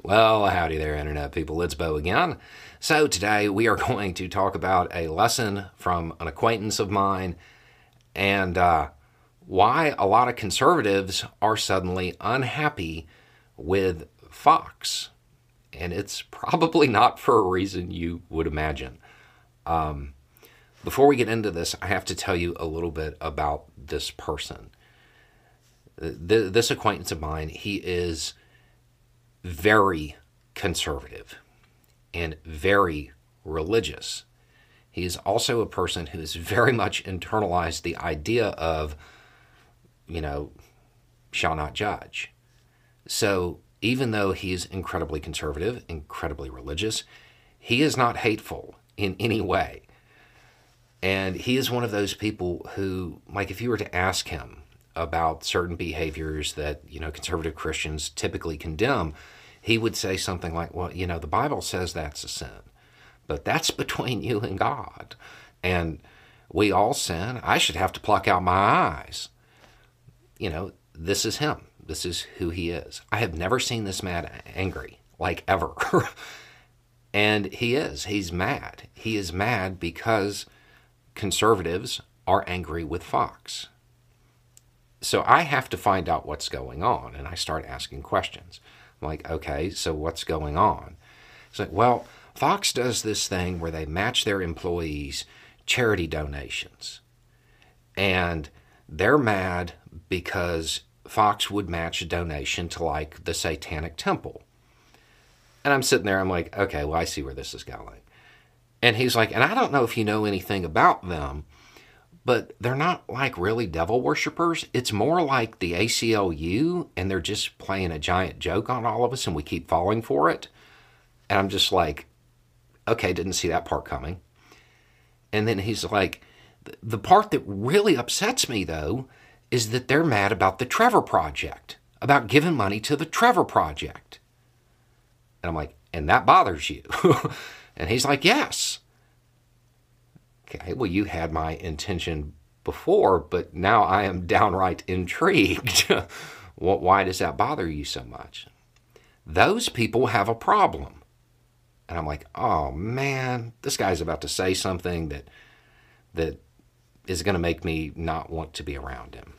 Well, howdy there, Internet people. It's Beau again. So, today we are going to talk about a lesson from an acquaintance of mine and uh, why a lot of conservatives are suddenly unhappy with Fox. And it's probably not for a reason you would imagine. Um, before we get into this, I have to tell you a little bit about this person. This acquaintance of mine, he is very conservative and very religious. He is also a person who has very much internalized the idea of, you know, shall not judge. So even though he is incredibly conservative, incredibly religious, he is not hateful in any way. And he is one of those people who, like, if you were to ask him about certain behaviors that, you know, conservative Christians typically condemn, he would say something like, Well, you know, the Bible says that's a sin, but that's between you and God. And we all sin. I should have to pluck out my eyes. You know, this is him. This is who he is. I have never seen this man angry, like ever. and he is. He's mad. He is mad because conservatives are angry with Fox. So I have to find out what's going on, and I start asking questions. I'm like, okay, so what's going on? It's like, well, Fox does this thing where they match their employees' charity donations. And they're mad because Fox would match a donation to like the Satanic Temple. And I'm sitting there, I'm like, okay, well, I see where this is going. And he's like, and I don't know if you know anything about them, but they're not like really devil worshippers. It's more like the ACLU, and they're just playing a giant joke on all of us, and we keep falling for it. And I'm just like, okay, didn't see that part coming. And then he's like, the part that really upsets me, though, is that they're mad about the Trevor Project, about giving money to the Trevor Project. And I'm like, and that bothers you? and he's like, yes. Okay, well, you had my intention before, but now I am downright intrigued. Why does that bother you so much? Those people have a problem. And I'm like, oh man, this guy's about to say something that that is going to make me not want to be around him.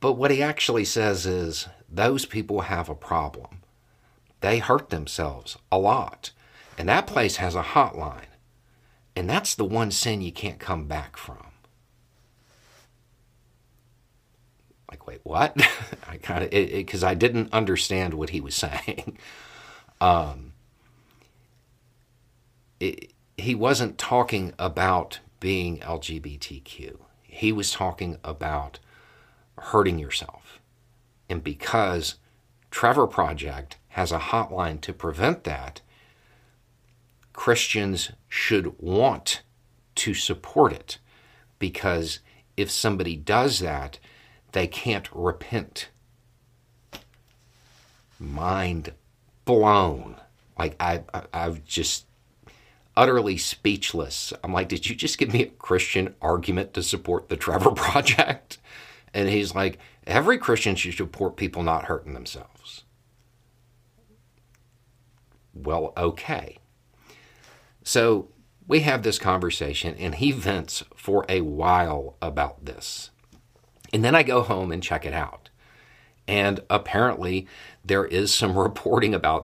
But what he actually says is those people have a problem. They hurt themselves a lot. And that place has a hotline. And that's the one sin you can't come back from. Like, wait, what? I kind of, because I didn't understand what he was saying. Um, it, he wasn't talking about being LGBTQ. He was talking about hurting yourself. And because Trevor Project has a hotline to prevent that, Christians should want to support it because if somebody does that, they can't repent. Mind blown. Like I, I I've just utterly speechless. I'm like, did you just give me a Christian argument to support the Trevor Project? And he's like, every Christian should support people not hurting themselves. Well, okay. So we have this conversation, and he vents for a while about this. And then I go home and check it out. And apparently, there is some reporting about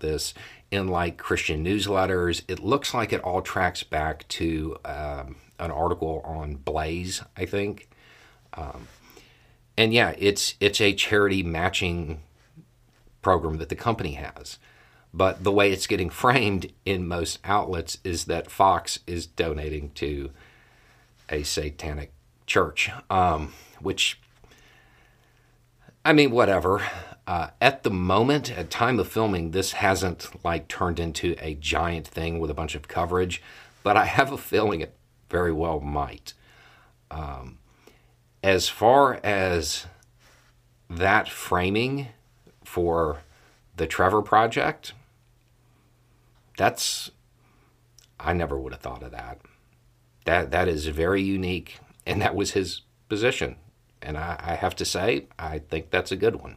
This in like Christian newsletters. It looks like it all tracks back to um, an article on Blaze, I think. Um, and yeah, it's it's a charity matching program that the company has. But the way it's getting framed in most outlets is that Fox is donating to a satanic church, um, which, I mean, whatever. Uh, at the moment, at time of filming, this hasn't like turned into a giant thing with a bunch of coverage, but I have a feeling it very well might. Um, as far as that framing for the Trevor Project, that's I never would have thought of that. That that is very unique, and that was his position. And I, I have to say, I think that's a good one.